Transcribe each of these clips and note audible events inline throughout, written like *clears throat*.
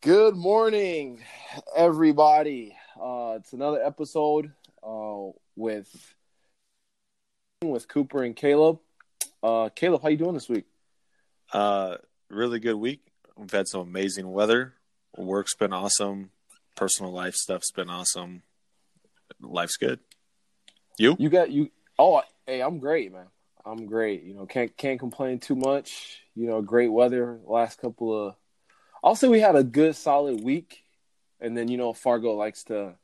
Good morning, everybody. Uh, it's another episode uh, with with Cooper and Caleb. Uh, Caleb, how you doing this week? Uh, really good week. We've had some amazing weather. Work's been awesome. Personal life stuff's been awesome. Life's good. You? You got you. Oh, hey, I'm great, man. I'm great. You know, can't can't complain too much. You know, great weather. Last couple of, I'll say we had a good solid week, and then you know Fargo likes to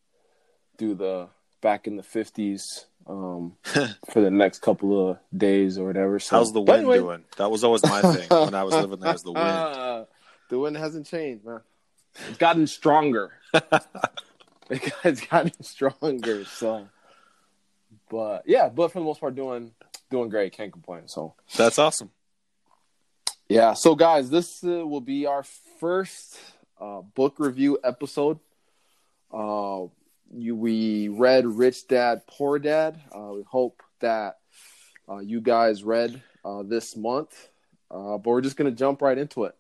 do the back in the 50s um, *laughs* for the next couple of days or whatever. So, How's the wind anyway- doing? That was always my thing *laughs* when I was living there. Is the wind? Uh, the wind hasn't changed, man. It's gotten stronger. *laughs* it's gotten stronger. So, but yeah, but for the most part, doing doing great. Can't complain. So, That's awesome. Yeah. So, guys, this uh, will be our first uh, book review episode. Uh, you we read Rich Dad Poor Dad. Uh, we hope that uh, you guys read uh, this month. Uh, but we're just gonna jump right into it.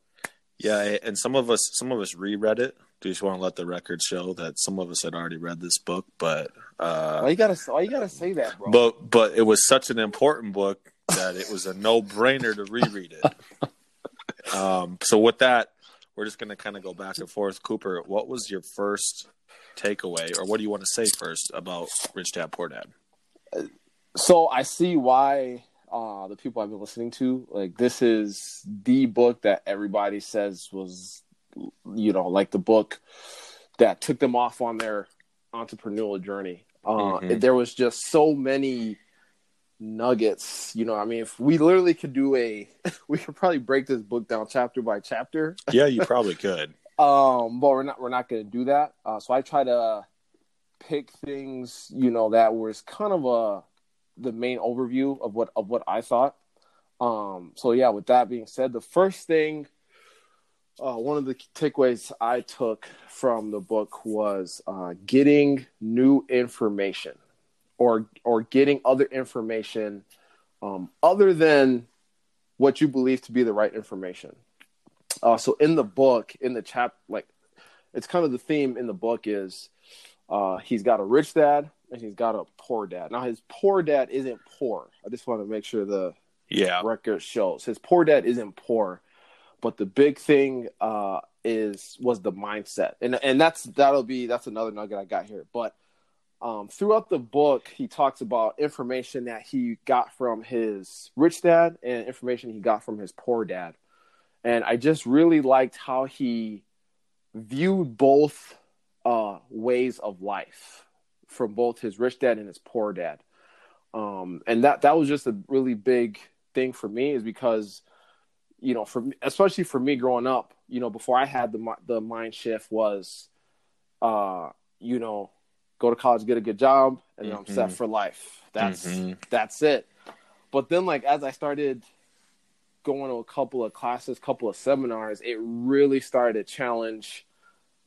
Yeah, and some of us, some of us reread it. Do just want to let the record show that some of us had already read this book, but uh, Why you gotta why you gotta say that, bro? but but it was such an important book that it was a no brainer to reread it. *laughs* um, so with that, we're just gonna kind of go back and forth. Cooper, what was your first takeaway, or what do you want to say first about Rich Dad Poor Dad? so I see why uh, the people I've been listening to like this is the book that everybody says was you know like the book that took them off on their entrepreneurial journey. Uh, Mhm. There was just so many nuggets. You know, I mean, if we literally could do a, *laughs* we could probably break this book down chapter by chapter. Yeah, you *laughs* probably could. Um, but we're not we're not going to do that. Uh, so I try to pick things, you know, that was kind of a the main overview of what of what I thought. Um, so yeah, with that being said, the first thing, uh, one of the takeaways I took from the book was uh, getting new information, or or getting other information, um, other than what you believe to be the right information. Uh, so in the book, in the chap, like it's kind of the theme in the book is uh, he's got a rich dad and he's got a poor dad. Now his poor dad isn't poor. I just want to make sure the Yeah, record shows his poor dad isn't poor, but the big thing uh, is was the mindset, and and that's that'll be that's another nugget I got here. But um, throughout the book, he talks about information that he got from his rich dad and information he got from his poor dad, and I just really liked how he viewed both uh, ways of life from both his rich dad and his poor dad. Um, and that that was just a really big thing for me is because you know for especially for me growing up you know before i had the the mind shift was uh you know go to college get a good job and then i'm set Mhm. for life that's Mhm. that's it but then like as i started going to a couple of classes couple of seminars it really started to challenge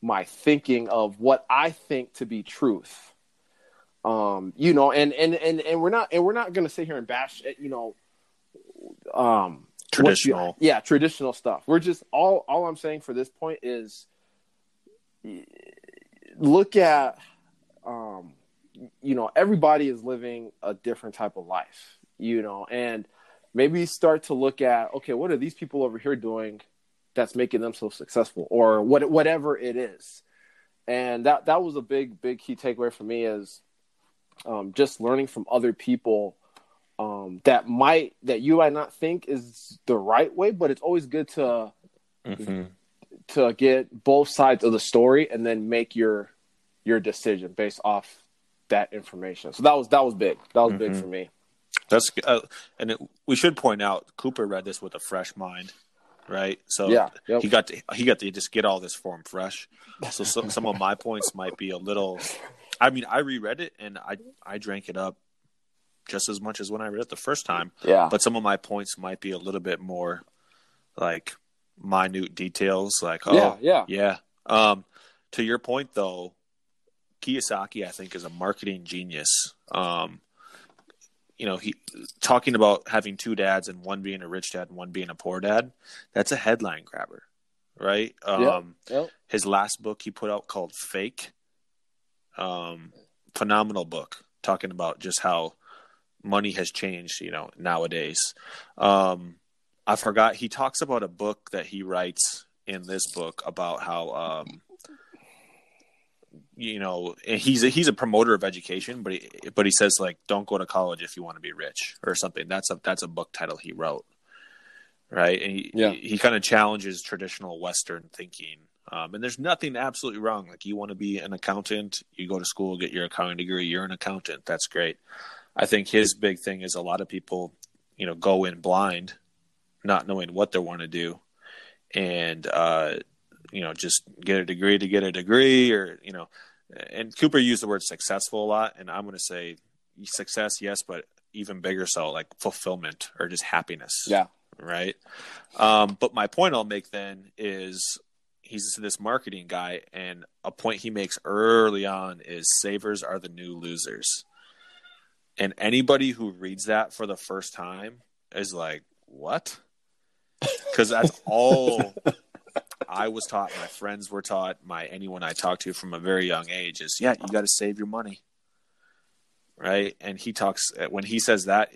my thinking of what i think to be truth um you know and and and, and we're not and we're not going to sit here and bash it you know um you- traditional. yeah traditional stuff we're just all all i'm saying for this point is look at um you know everybody is living a different type of life you know and maybe start to look at okay what are these people over here doing that's making them so successful or what whatever it is and that that was a big big key takeaway for me is um, just learning from other people um, that might that you might not think is the right way, but it's always good to Mhm. to get both sides of the story and then make your your decision based off that information. So that was that was big. That was big Mhm. for me. That's uh, and it, we should point out Cooper read this with a fresh mind, right? So Yeah, yep. he got to he got to just get all this for him fresh. So, so some of my points might be a little. I mean, I reread it and I I drank it up just as much as when I read it the first time. Yeah, But some of my points might be a little bit more like minute details, like oh yeah, yeah, yeah. Um, to your point though, Kiyosaki I think is a marketing genius. Um, you know, he talking about having two dads and one being a rich dad and one being a poor dad. That's a headline grabber, right? Yep. Um, Yep. his last book he put out called Fake. Um, phenomenal book talking about just how money has changed, you know, nowadays. Um, I forgot he talks about a book that he writes in this book about how um, you know he's a, he's a promoter of education, but he but he says like don't go to college if you want to be rich or something. That's a that's a book title he wrote, right? And he Yeah. he, he kind of challenges traditional Western thinking. Um, and there's nothing absolutely wrong. Like you want to be an accountant, you go to school, get your accounting degree, you're an accountant. That's great. I think his big thing is a lot of people, you know, go in blind, not knowing what they want to do, and uh, you know, just get a degree to get a degree, or you know, and Cooper used the word successful a lot, and I'm going to say success, yes, but even bigger so, like fulfillment or just happiness Yeah. right? Um, but my point I'll make then is he's this marketing guy, and a point he makes early on is savers are the new losers. And anybody who reads that for the first time is like, what? Because that's all *laughs* I was taught, my friends were taught, my anyone I talked to from a very young age is, yeah, you got to save your money, right? And he talks when he says that,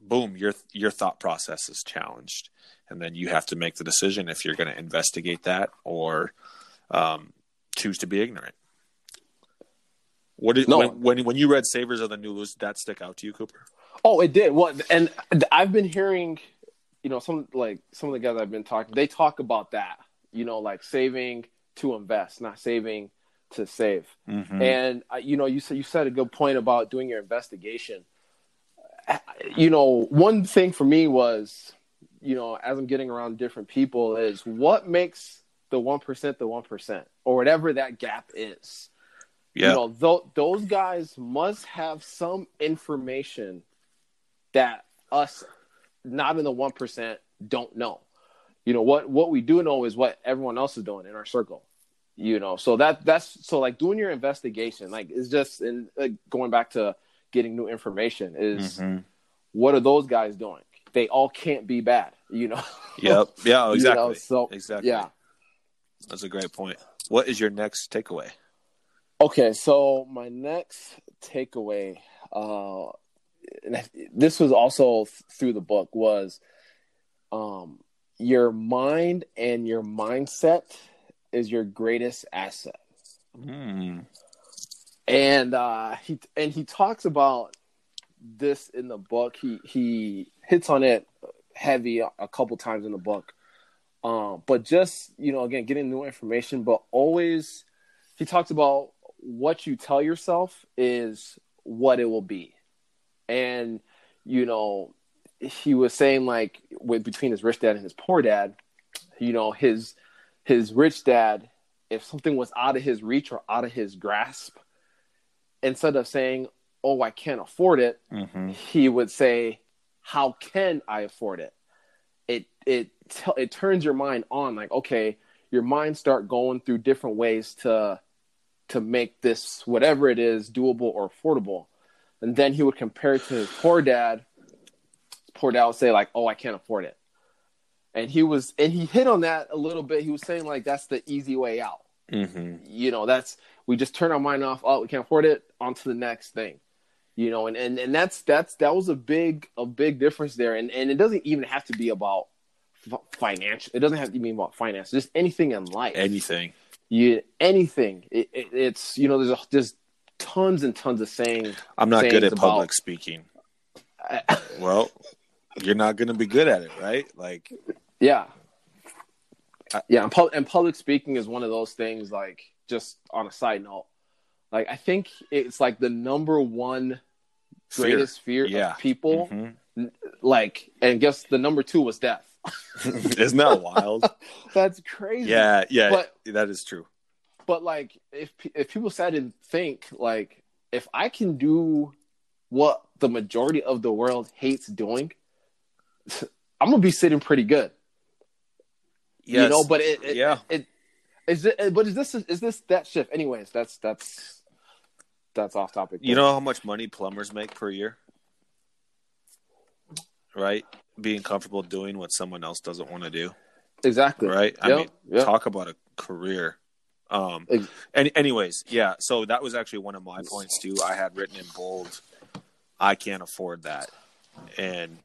boom, your your thought process is challenged, and then you have to make the decision if you're going to investigate that or um, choose to be ignorant. What did No. when, when when you read "Savers of the New Lose"? That stick out to you, Cooper? Oh, it did. Well, and I've been hearing, you know, some like some of the guys I've been talking, they talk about that. You know, like saving to invest, not saving to save. Mm-hmm. And uh, you know, you said you said a good point about doing your investigation. You know, one thing for me was, you know, as I'm getting around different people, is what makes the one percent the one percent, or whatever that gap is. yeah, You know, th- those guys must have some information that us, not in the one percent, don't know. You know what? What we do know is what everyone else is doing in our circle you know so that that's so like doing your investigation like is just and like, going back to getting new information is Mhm. what are those guys doing they all can't be bad you know *laughs* yep, *laughs* yeah, You exactly, know, so exactly. yeah that's a great point. What is your next takeaway? okay so my next takeaway uh and this was also th- through the book was um your mind and your mindset is your greatest asset Mm. and uh, he and he talks about this in the book. He he hits on it heavy a, a couple times in the book. Um, but just you know, again, getting new information, but always he talks about what you tell yourself is what it will be, and you know, he was saying like with between his rich dad and his poor dad, you know, his his rich dad, if something was out of his reach or out of his grasp, instead of saying, "Oh, I can't afford it," hmm he would say, "How can I afford it?" It it t- it turns your mind on, like okay, your mind start going through different ways to to make this whatever it is doable or affordable, and then he would compare it to his poor dad. His poor dad would say like, "Oh, I can't afford it," and he was and he hit on that a little bit. He was saying like that's the easy way out. Hmm you know that's we just turn our mind off. Oh we can't afford it. On to the next thing. You know and and, and that's that's that was a big a big difference there. And and it doesn't even have to be about f- financial it doesn't have to be about finance. Just anything in life. Anything. you anything. It, it, it's you know there's a, there's tons and tons of saying I'm not good at public about- speaking. *laughs* Well, you're not going to be good at it, right? Like, yeah I- yeah and, pub- and public speaking is one of those things like just on a side note like i think it's like the number one fear. greatest fear Yeah. of people Mhm. like and guess the number two was death *laughs* Isn't that wild? *laughs* that's crazy yeah, yeah, But- that is true. but like if if people sat and think like if i can do what the majority of the world hates doing i'm gonna be sitting pretty good Yes. you know but it, it Yeah. it is it but is this is this that shift anyways that's that's that's off topic You know how much money plumbers make per year? Right? Being comfortable doing what someone else doesn't want to do. exactly. right? I Yep, mean, yep. talk about a career. Um, Ex- and anyways, yeah. So that was actually one of my points too. I had written in bold, I can't afford that, and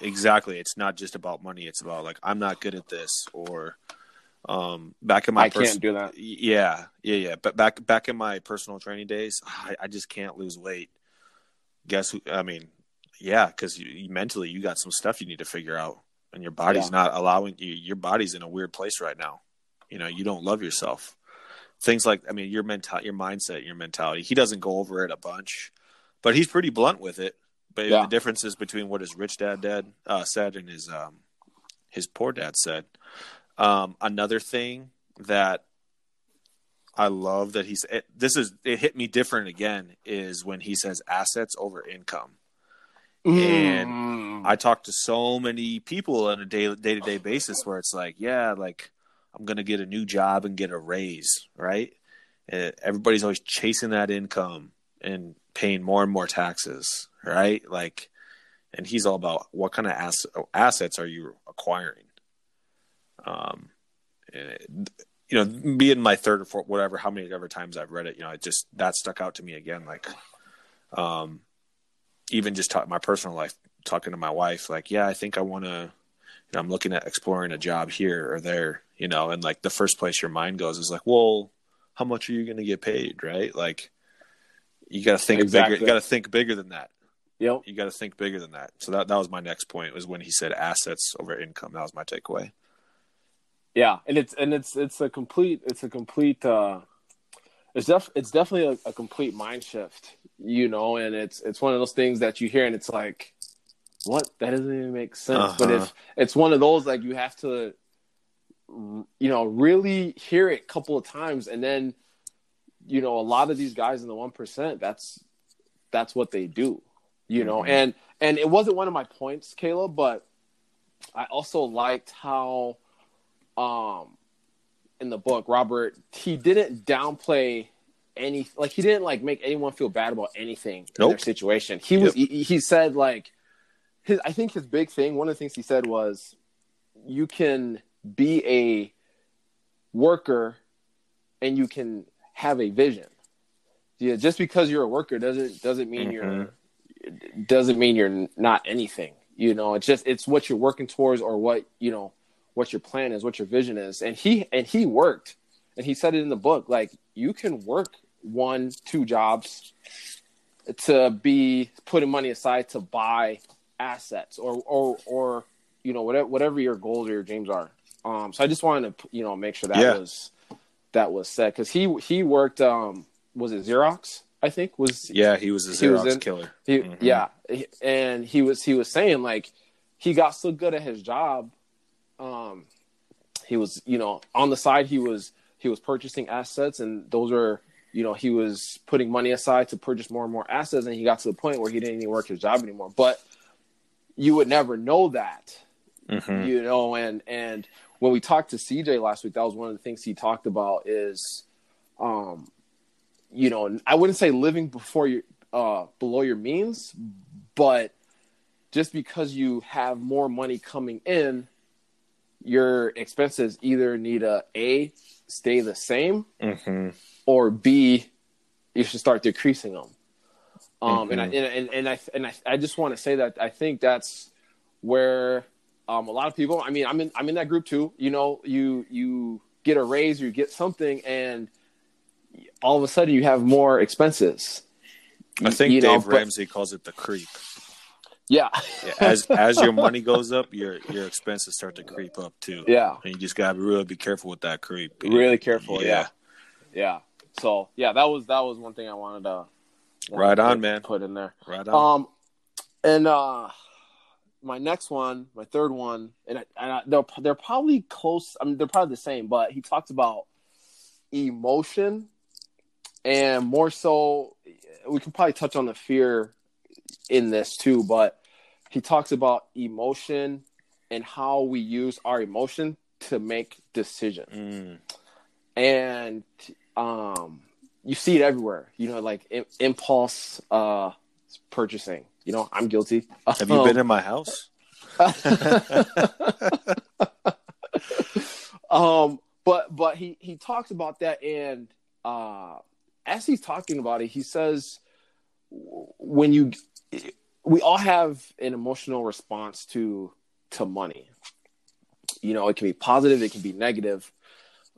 exactly, it's not just about money. It's about like I'm not good at this, or um, back in my I pers- can't do that. yeah, yeah, yeah. But back back in my personal training days, I, I just can't lose weight. Guess who? I mean, yeah, because you, you, mentally you got some stuff you need to figure out, and your body's Yeah. not allowing you. Your body's in a weird place right now. You know, you don't love yourself. Things like, I mean, your mental, your mindset, your mentality. He doesn't go over it a bunch, but he's pretty blunt with it. But Yeah. the differences between what his rich dad dad uh, said and his um, his poor dad said. Um, another thing that I love that he's it, this is it hit me different again is when he says assets over income. And Mm. I talk to so many people on a day day to day basis where it's like, yeah, like I'm gonna get a new job and get a raise, right? And everybody's always chasing that income and paying more and more taxes, right? Like, and he's all about what kind of ass- assets are you acquiring? Um, and you know, being my third or fourth, whatever, how many ever times I've read it, you know, it just that stuck out to me again. Like, um, even just talk my personal life, talking to my wife, like, yeah, I think I want to, you know, I'm looking at exploring a job here or there, you know, and like the first place your mind goes is like, well, how much are you going to get paid, right? Like, you got to think Exactly. bigger. You got to think bigger than that. Yep. You got to think bigger than that. So that that was my next point was when he said assets over income. That was my takeaway. Yeah, and it's and it's it's a complete it's a complete uh it's def it's definitely a, a complete mind shift, you know, and it's it's one of those things that you hear and it's like what that doesn't even make sense. But Uh-huh. if it's one of those like you have to you know really hear it a couple of times and then you know a lot of these guys in the 1% that's that's what they do you know Mhm. and and it wasn't one of my points caleb but i also liked how um in the book robert he didn't downplay any like he didn't like make anyone feel bad about anything in their situation. He was he, he said like his i think his big thing one of the things he said was you can be a worker and you can have a vision. Yeah just because you're a worker doesn't doesn't mean you're doesn't mean you're not anything you know it's just it's what you're working towards or what you know what your plan is what your vision is. And he and he worked and he said it in the book like you can work one two jobs to be putting money aside to buy assets or or or you know whatever whatever your goals or your dreams are. Um so i just wanted to you know make sure that Yeah. was that was said because he he worked um was it xerox i think was Yeah, he was a He was Xerox in- killer. he, Mhm. Yeah, and he was he was saying like he got so good at his job, um, he was you know on the side he was he was purchasing assets and those are you know he was putting money aside to purchase more and more assets and he got to the point where he didn't even work his job anymore. But you would never know that Mhm. you know and and when we talked to cj last week that was one of the things he talked about is um you know i wouldn't say living before your uh below your means but just because you have more money coming in your expenses either need to a stay the same Mhm. or b you should start decreasing them um and i and, and, and i and I, I just want to say that i think that's where um a lot of people i mean i'm in i'm in that group too. You know you you get a raise or you get something and all of a sudden you have more expenses I think You know, Dave but- Ramsey calls it the creep. yeah Yeah, as as your *laughs* money goes up, your your expenses start to creep up too. yeah And you just gotta really be careful with that creep. really careful yeah. Yeah. yeah so yeah that was that was one thing i wanted to wanted Right on, put- man. put in there Right on. Um, and uh, my next one, my third one, and, I, and I, they're they're probably close. I mean, they're probably the same, but he talks about emotion, and more so, we can probably touch on the fear in this too. But he talks about emotion and how we use our emotion to make decisions Mm. and um you see it everywhere you know like im- impulse uh purchasing you know i'm guilty Have you been in my house? *laughs* *laughs* Um, but but he he talks about that, and uh, as he's talking about it, he says when you we all have an emotional response to to money. You know, it can be positive, it can be negative.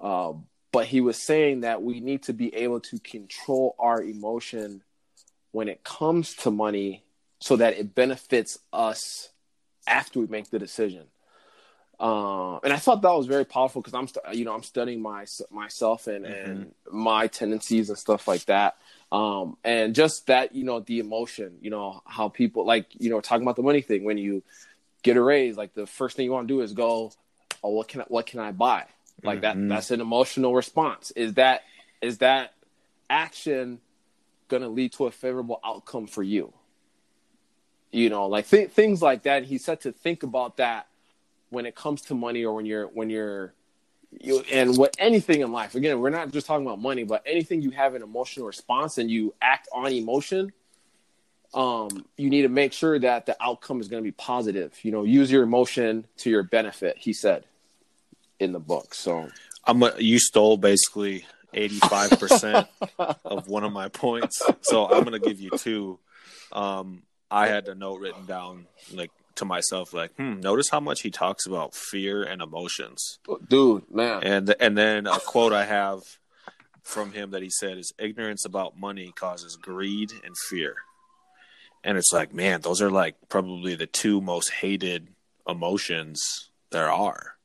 Uh, but he was saying that we need to be able to control our emotion when it comes to money so that it benefits us after we make the decision. Uh, and I thought that was very powerful because I'm, st- you know, I'm studying my myself and mm-hmm. and my tendencies and stuff like that. Um, and just that, you know, the emotion, you know, how people like, you know, talking about the money thing. When you get a raise, like the first thing you want to do is go, oh, what can I, what can I buy? Like mm-hmm. that. That's an emotional response. Is that is that action going to lead to a favorable outcome for you? You know, like th- things like that. He said to think about that when it comes to money or when you're when you're you and what anything in life. Again we're not just talking about money but anything you have an emotional response and you act on emotion um you need to make sure that the outcome is going to be positive. You know use your emotion to your benefit he said in the book so. I'm a, you stole basically 85% *laughs* of one of my points so i'm going to give you two. Um i had a note written down like to myself like, hmm, notice how much he talks about fear and emotions. Dude, man. And and then a quote I have from him that he said is ignorance about money causes greed and fear. And it's like, man, those are like probably the two most hated emotions there are.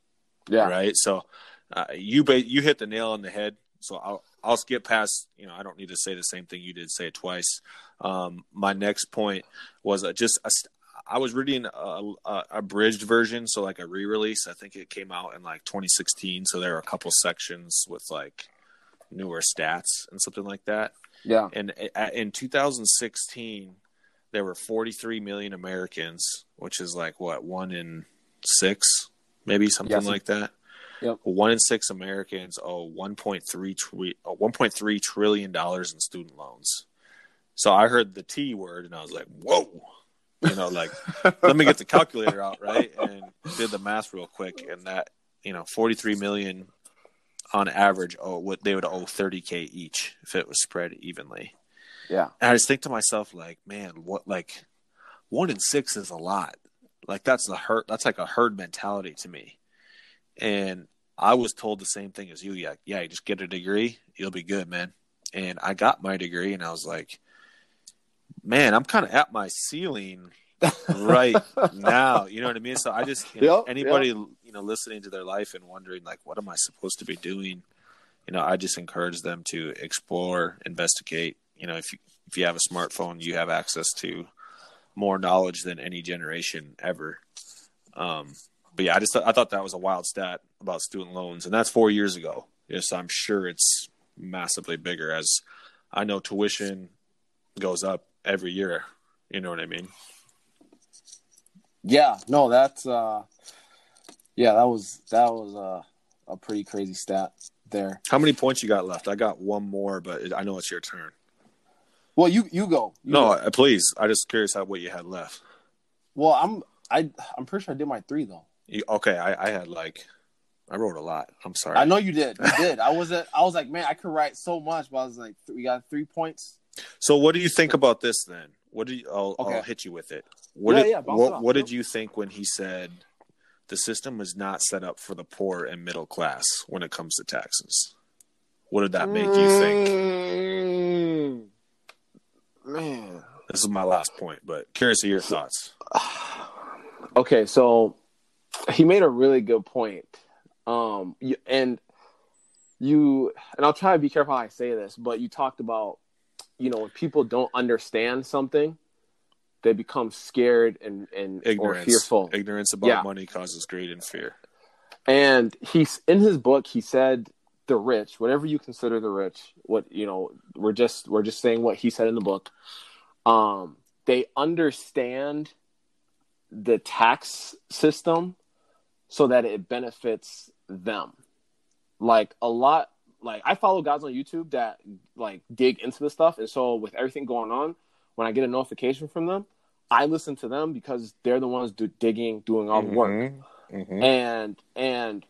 Yeah. Right? So uh, you ba- you hit the nail on the head. So I'll I'll skip past, you know, I don't need to say the same thing you did say it twice. Um, my next point was uh, just a, I was reading a, a, a bridged version, so like a re-release. I think it came out in like 2016. So there are a couple sections with like newer stats and something like that. Yeah. And eh, in 2016, there were 43 million Americans, which is like what one in six, maybe something yes. like that. Yep. One in six Americans owe 1.3 tri- 1.3 trillion dollars in student loans. So I heard the T word and I was like, "Whoa!" You know, like let me get the calculator out, right? And did the math real quick, and that you know, forty three million on average, oh, what they would owe thirty k each if it was spread evenly. Yeah, and I just think to myself, like, man, what like one in six is a lot. Like that's the herd. That's like a herd mentality to me. And I was told the same thing as you. Yeah, yeah, you just get a degree, you'll be good, man. And I got my degree, and I was like, man, I'm kind of at my ceiling right now. You know what I mean? So I just you know, yep, anybody yep. you know listening to their life and wondering like, what am I supposed to be doing? You know, I just encourage them to explore, investigate. You know, if you if you have a smartphone, you have access to more knowledge than any generation ever. Um, but yeah, I just I thought that was a wild stat about student loans, and that's four years ago. Yes, I'm sure it's massively bigger as I know tuition goes up every year. You know what I mean? Yeah, no, that's uh yeah, that was that was a a pretty crazy stat there. How many points you got left? I got one more, but it, I know it's your turn. Well, you you go. You no, go. Uh, please. I just curious how what you had left. Well, I'm I I'm pretty sure I did my three though. You, okay, I I had like I wrote a lot. I'm sorry. I know you did. You did. I wasn't. I was like, man, I could write so much, but I was like, we got three points. So, what do you think about this then? What do you? I'll, okay. I'll hit you with it. What yeah, did, yeah, what, what did you think when he said the system was not set up for the poor and middle class when it comes to taxes? What did that make you think? Mm, man, this is my last point, but curious of your thoughts. *sighs* Okay, so he made a really good point. Um, and you and I'll try to be careful how I say this, but you talked about you know when people don't understand something they become scared and and ignorance. or fearful ignorance about yeah. money causes greed and fear and he's in his book he said the rich whatever you consider the rich what you know we're just we're just saying what he said in the book um they understand the tax system so that it benefits them like a lot like I follow guys on YouTube that like dig into this stuff, and so with everything going on, when I get a notification from them, I listen to them because they're the ones do, digging, doing all the work, mm-hmm. Mm-hmm. and and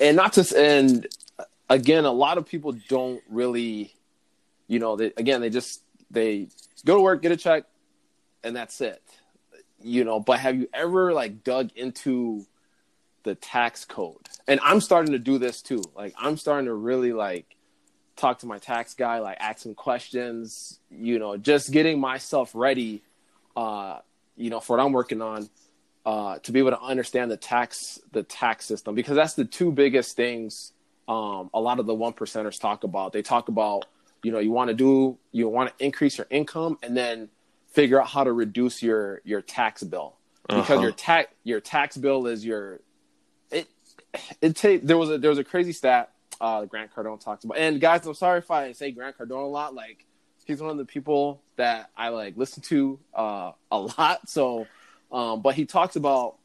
and not just and again, a lot of people don't really, you know, they again they just they go to work, get a check, and that's it. You know, but have you ever like dug into the tax code? And I'm starting to do this too. Like I'm starting to really like talk to my tax guy, like ask him questions, you know, just getting myself ready uh, you know, for what I'm working on uh, to be able to understand the tax the tax system because that's the two biggest things um, a lot of the one percenters talk about. They talk about you know you want to do you want to increase your income and then figure out how to reduce your your tax bill because uh-huh. your tax your tax bill is your it take there was a there was a crazy stat uh Grant Cardone talks about and guys I'm sorry if I say Grant Cardone a lot like he's one of the people that I like listen to uh a lot so um, but he talks about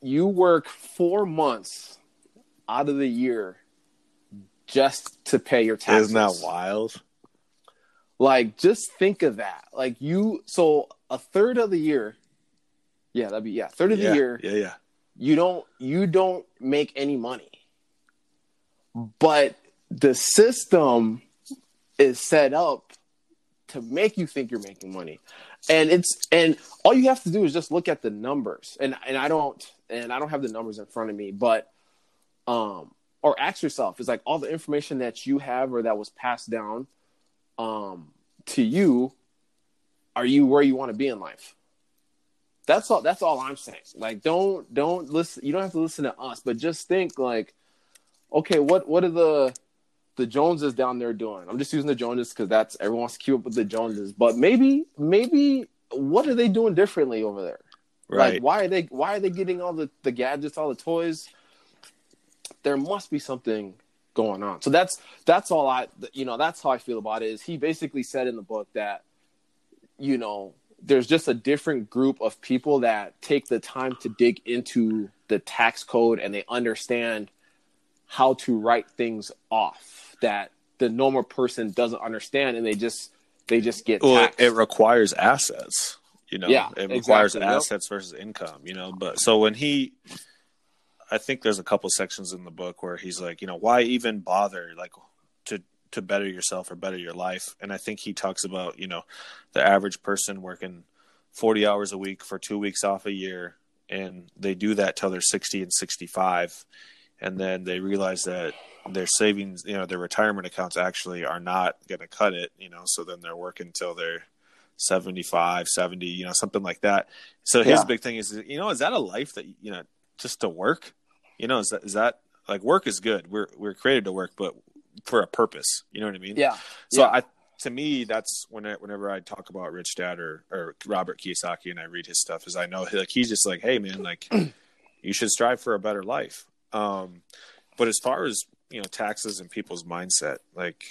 you work four months out of the year just to pay your taxes. Isn't that wild? Like, just think of that. Like, you, so a third of the year, yeah, that'd be, yeah, third of yeah, the year. Yeah, yeah. You don't, you don't make any money. But the system is set up to make you think you're making money. And it's and all you have to do is just look at the numbers. And and i don't and i don't have the numbers in front of me but um or ask yourself is like all the information that you have or that was passed down um to you are you where you want to be in life that's all that's all i'm saying like don't don't listen you don't have to listen to us but just think like okay what what are the the Joneses down there doing? I'm just using the Joneses because that's everyone wants to keep up with the Joneses. But maybe, maybe what are they doing differently over there? Right. Like why are they why are they getting all the, the gadgets, all the toys? There must be something going on. So that's that's all I you know, that's how I feel about it is he basically said in the book that, you know, there's just a different group of people that take the time to dig into the tax code and they understand how to write things off that the normal person doesn't understand, and they just they just get well, it, requires assets. You know, yeah, it requires exactly, assets yep. versus income. You know, but so when he, I think there's a couple sections in the book where he's like, you know, why even bother like to better yourself or better your life? And I think he talks about you know the average person working 40 hours a week for two weeks off a year, and they do that till they're 60 and 65, and then they realize that their savings, you know, their retirement accounts actually are not going to cut it, you know, so then they're working till they're 75, 70, you know, something like that. So his yeah. big thing is, you know, is that a life that, you know, just to work, you know, is that, is that like work is good. We're, we're created to work, but for a purpose, you know what I mean? Yeah. So yeah. I, to me, that's when I, whenever I talk about Rich Dad or, or Robert Kiyosaki and I read his stuff is I know like, he's just like, Hey man, like *clears throat* you should strive for a better life. Um, but as far as you know taxes and people's mindset like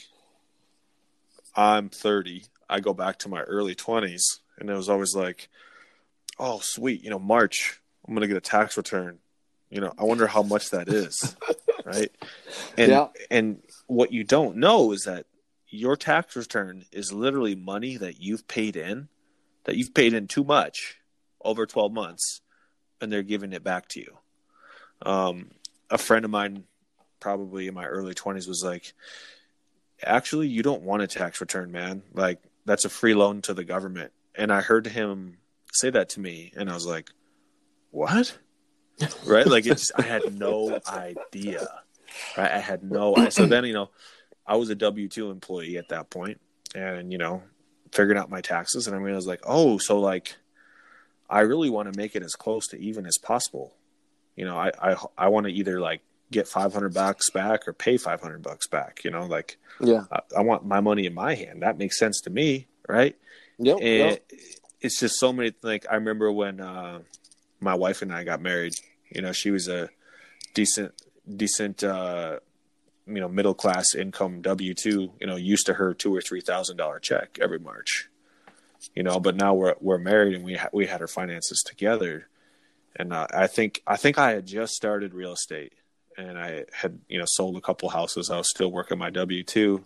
i'm 30 i go back to my early 20s and it was always like oh sweet you know march i'm gonna get a tax return you know i wonder how much that is *laughs* right? And yeah. and what you don't know is that your tax return is literally money that you've paid in that you've paid in too much over 12 months and they're giving it back to you. Um, a friend of mine probably in my early 20s was like actually you don't want a tax return man. Like that's a free loan to the government. And i heard him say that to me and i was like what right? Like it's i had no idea. Right? I had no so then you know i was a w2 employee at that point and you know figuring out my taxes and i was like oh so like i really want to make it as close to even as possible. You know i i, I want to either like get 500 bucks back or pay 500 bucks back you know? Like yeah. I, I, want my money in my hand. That makes sense to me right? Yep, and yep. it's just so many like i remember when uh, my wife and i got married you know she was a decent decent uh, you know middle class income w2 you know used to her two or three thousand dollar check every march you know but now we're we're married and we ha- we had our finances together and uh, i think i think i had just started real estate and I had you know sold a couple houses. I was still working my W two,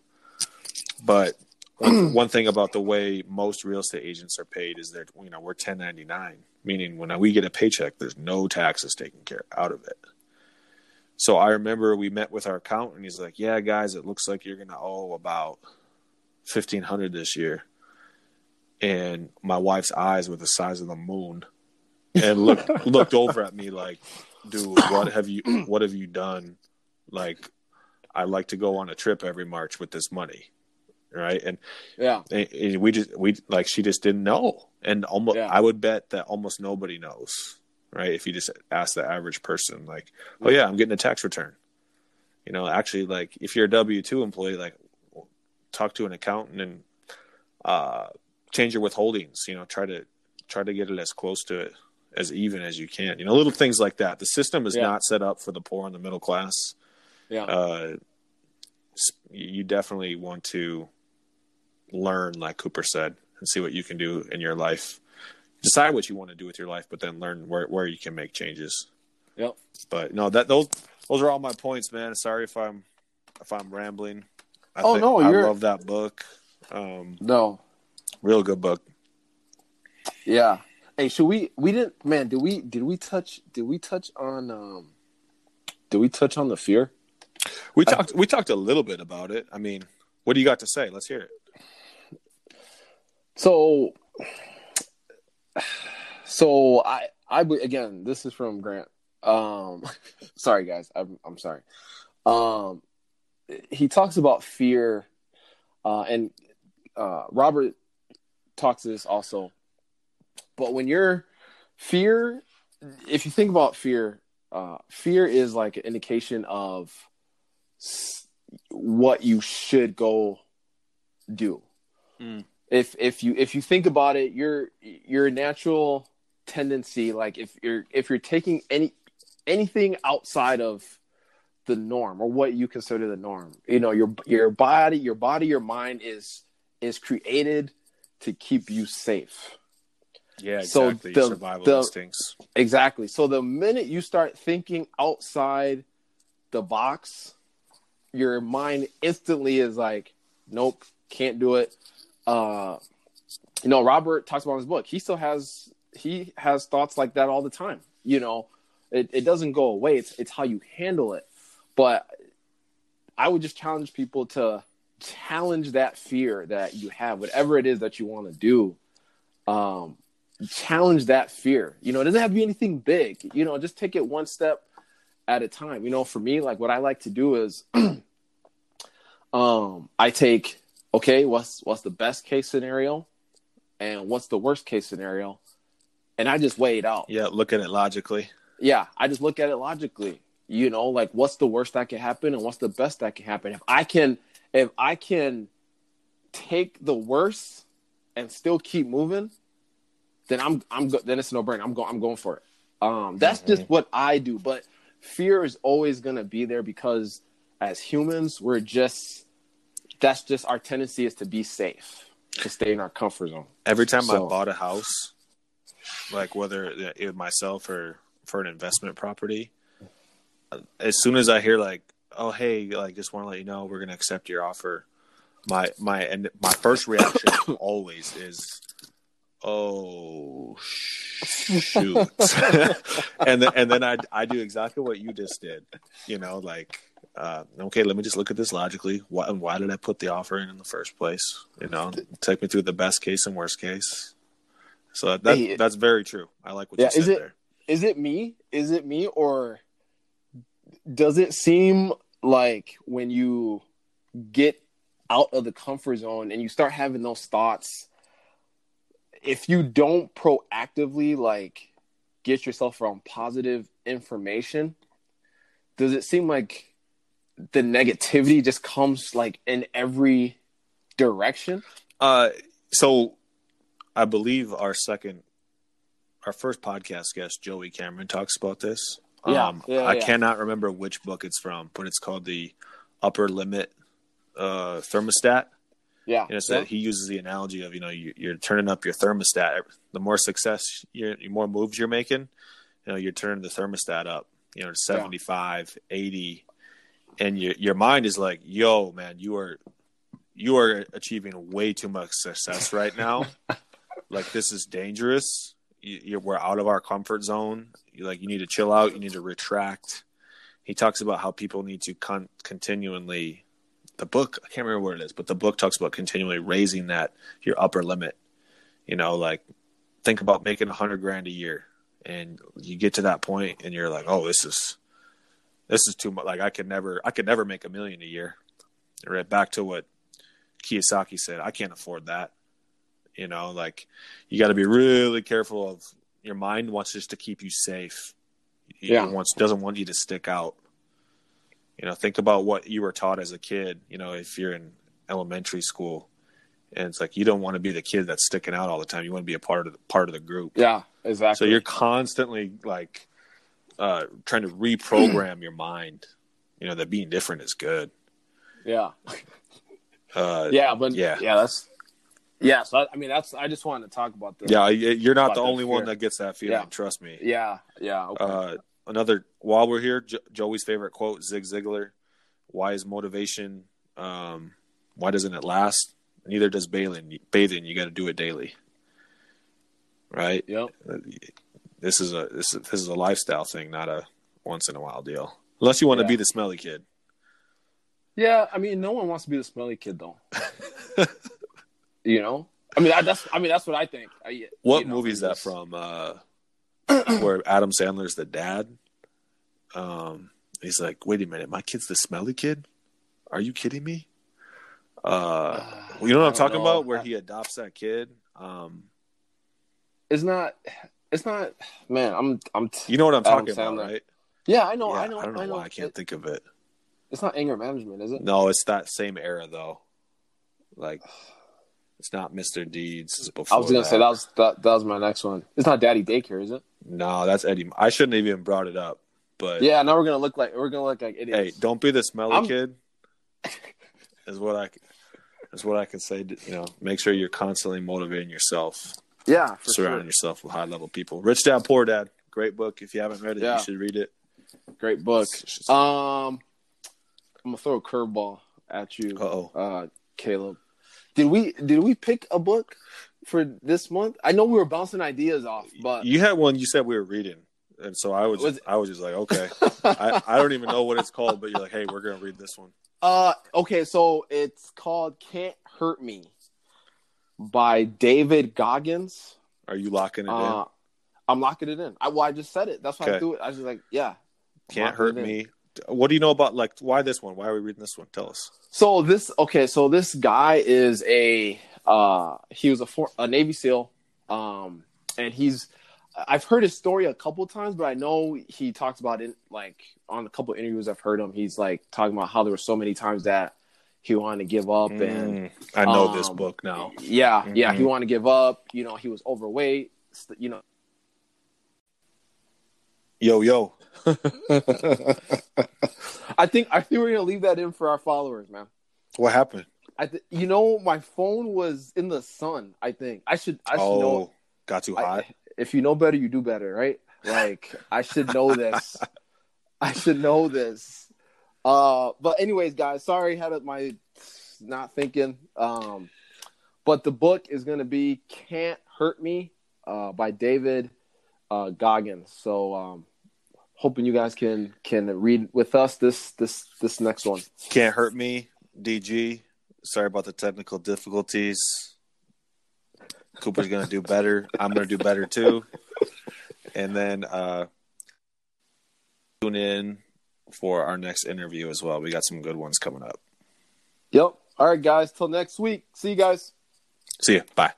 but one, *clears throat* one thing about the way most real estate agents are paid is that you know we're ten ninety nine, meaning when we get a paycheck, there's no taxes taken care out of it. So I remember we met with our accountant. And he's like, "Yeah, guys, it looks like you're gonna owe about fifteen hundred this year." And my wife's eyes were the size of the moon, and looked *laughs* looked over at me like, "Dude, what have you *clears throat* what have you done? Like, I like to go on a trip every March with this money." Right. And Yeah. and- and we just we like she just didn't know and almost Yeah. i would bet that almost nobody knows right if you just ask the average person like oh yeah i'm getting a tax return you know actually like if you're a w2 employee like talk to an accountant and uh change your withholdings you know try to try to get it as close to it as even as you can you know little things like that the system is Yeah. not set up for the poor and the middle class Yeah. uh, you definitely want to learn, like Cooper said, and see what you can do in your life. Decide what you want to do with your life, but then learn where, where you can make changes. Yep. But no, that those those are all my points, man. Sorry if I'm if I'm rambling. I Oh, no, I you're- love that book. Um, No. real good book. Yeah. Hey, should we? We didn't. Man, did we? Did we touch? Did we touch on? um Did we touch on the fear? We talked we talked a little bit about it. I mean, what do you got to say? Let's hear it. So, so I, I again, this is from Grant. Um, *laughs* sorry guys, I'm, I'm sorry. Um, he talks about fear, uh, and uh, Robert talks to this also. But when you're fear, if you think about fear, uh, fear is like an indication of what you should go do if if you if you think about it your your natural tendency like if you're if you're taking any anything outside of the norm or what you consider the norm you know your your body your body your mind is is created to keep you safe Yeah, So exactly. the- Survival the- instincts. exactly so the minute you start thinking outside the box your mind instantly is like nope can't do it uh you know robert talks about in his book he still has he has thoughts like that all the time. You know it, it doesn't go away. It's it's how you handle it. But i would just challenge people to challenge that fear that you have whatever it is that you want to do um challenge that fear. You know it doesn't have to be anything big. You know just take it one step at a time. You know for me like what i like to do is *clears throat* um i take okay what's what's the best case scenario and what's the worst case scenario? And i just weigh it out. Yeah, look at it logically. yeah i just look at it logically. You know like what's the worst that can happen and what's the best that can happen? If i can if i can take the worst and still keep moving then i'm i'm go- then it's no brainer i'm going i'm going for it. Um that's just what i do but fear is always going to be there because as humans we're just that's just our tendency is to be safe to stay in our comfort zone Every time So- I bought a house, like whether it myself or for an investment property, as soon as I hear like, "Oh, hey, like just want to let you know we're going to accept your offer," my my and my first reaction *coughs* always is, "Oh shoot," *laughs* and then and then I I do exactly what you just did, you know, like. Uh, okay, let me just look at this logically. Why, why did I put the offer in in the first place? You know, take me through the best case and worst case. So that, Hey, that's very true. I like what Yeah, you said is it- there. is it me? Is it me or does it seem like when you get out of the comfort zone and you start having those thoughts if you don't proactively like get yourself around positive information does it seem like the negativity just comes like in every direction Uh, so I believe our second, our first podcast guest, Joey Cameron, talks about this. Yeah, um, yeah, I yeah. cannot remember which book it's from, but it's called the Upper Limit uh, Thermostat. yeah And it's that he uses the analogy of you know you, you're turning up your thermostat. The more success, you're, the more moves you're making, you know you're turning the thermostat up. You know, to 75, 80, and your your mind is like, "Yo, man, you are you are achieving way too much success *laughs* right now. like this is dangerous. You, you're, we're out of our comfort zone. You like you need to chill out. You need to retract." he talks about how people need to con- continually the book i can't remember what it is but the book talks about continually raising that your upper limit you know like think about making a hundred grand a year and you get to that point and you're like oh this is this is too much like i could never i could never make a million a year. Right back to what kiyosaki said i can't afford that. You know like you got to be really careful of your mind wants just to keep you safe. It Yeah. wants doesn't want you to stick out. You know think about what you were taught as a kid you know if you're in elementary school and it's like you don't want to be the kid that's sticking out all the time. You want to be a part of the part of the group. Yeah, exactly. so you're constantly like uh trying to reprogram your mind you know that being different is good yeah, uh *laughs* yeah, but yeah. yeah, that's yeah. So I, I mean, that's I just wanted to talk about the yeah you're not the the only one fear. that gets that feeling Yeah. trust me yeah, yeah. Okay. uh another while we're here jo- joey's favorite quote zig ziglar why is motivation um why doesn't it last neither does bathing bathing you got to do it daily right yep. This is a this is, this is a lifestyle thing not a once in a while deal unless you want to be the smelly kid Yeah, I mean, no one wants to be the smelly kid, though. you know, I mean, I, that's I mean, that's what I think. I, What you know, movie is that from? Uh, *clears throat* where Adam Sandler's the dad. Um, he's like, "Wait a minute, my kid's the smelly kid? Are you kidding me?" Uh, *sighs* you know what I I'm talking know. about? Where he adopts that kid. Um, It's not. It's not. Man, I'm. I'm. T- you know what I'm Adam talking about, right? yeah, I know. Yeah, I know. I don't know, know. why I can't It- think of it. it's not anger management, is it? No, it's that same era though. Like, it's not Mr. Deeds. It's before I was gonna say that was that, that was my next one. It's not Daddy Daycare, is it? No, that's Eddie. I shouldn't have even brought it up. But Yeah. Now we're gonna look like we're gonna look like hey, don't be the smelly I'm- kid. Is what I is what I can say. You know, make sure you're constantly motivating yourself, yeah, for surrounding sure. yourself with high level people. Rich Dad Poor Dad, great book. If you haven't read it, Yeah. you should read it. Great book. Just- Um, I'm gonna throw a curveball at you, Uh-oh. uh, Caleb. Did we did we pick a book for this month? I know we were bouncing ideas off, but You had one you said we were reading, and so I was, Was just, I was just like, okay. I, I don't even know what it's called, but you're like, hey, we're gonna read this one. uh, okay, so it's called "Can't Hurt Me" by David Goggins. Are you locking it Uh, I'm locking it in. I well, I just said it. That's why I Okay. do it. I was just like, yeah. Can't hurt me. What do you know about like why this one? Why are we reading this one? Tell us. So this okay, so this guy is a uh he was a for, a Navy SEAL, um, and he's I've heard his story a couple times, but I know he talks about it like on a couple interviews I've heard him. He's like talking about how there were so many times that he wanted to give up, and Mm, I know this um, book now. yeah, yeah, he Mhm. wanted to give up. You know, he was overweight. You know, Yo, yo. *laughs* I think I think we're gonna leave that in for our followers, man. What happened? I th- you know my phone was in the sun. I think I should I should oh, know got too I- hot. if you know better, you do better, right? Like I should know this. *laughs* I should know this. Uh, but anyways, guys, sorry had my not thinking. Um, but the book is gonna be "Can't Hurt Me" uh, by David uh, Goggins. So um, hoping you guys can can read with us this this this next one. Can't hurt me, DG. Sorry about the technical difficulties. Cooper's gonna do better. I'm gonna do better too. And then uh tune in for our next interview as well. We got some good ones coming up. Yep. All right, guys. Till next week. See you guys. See you. Bye.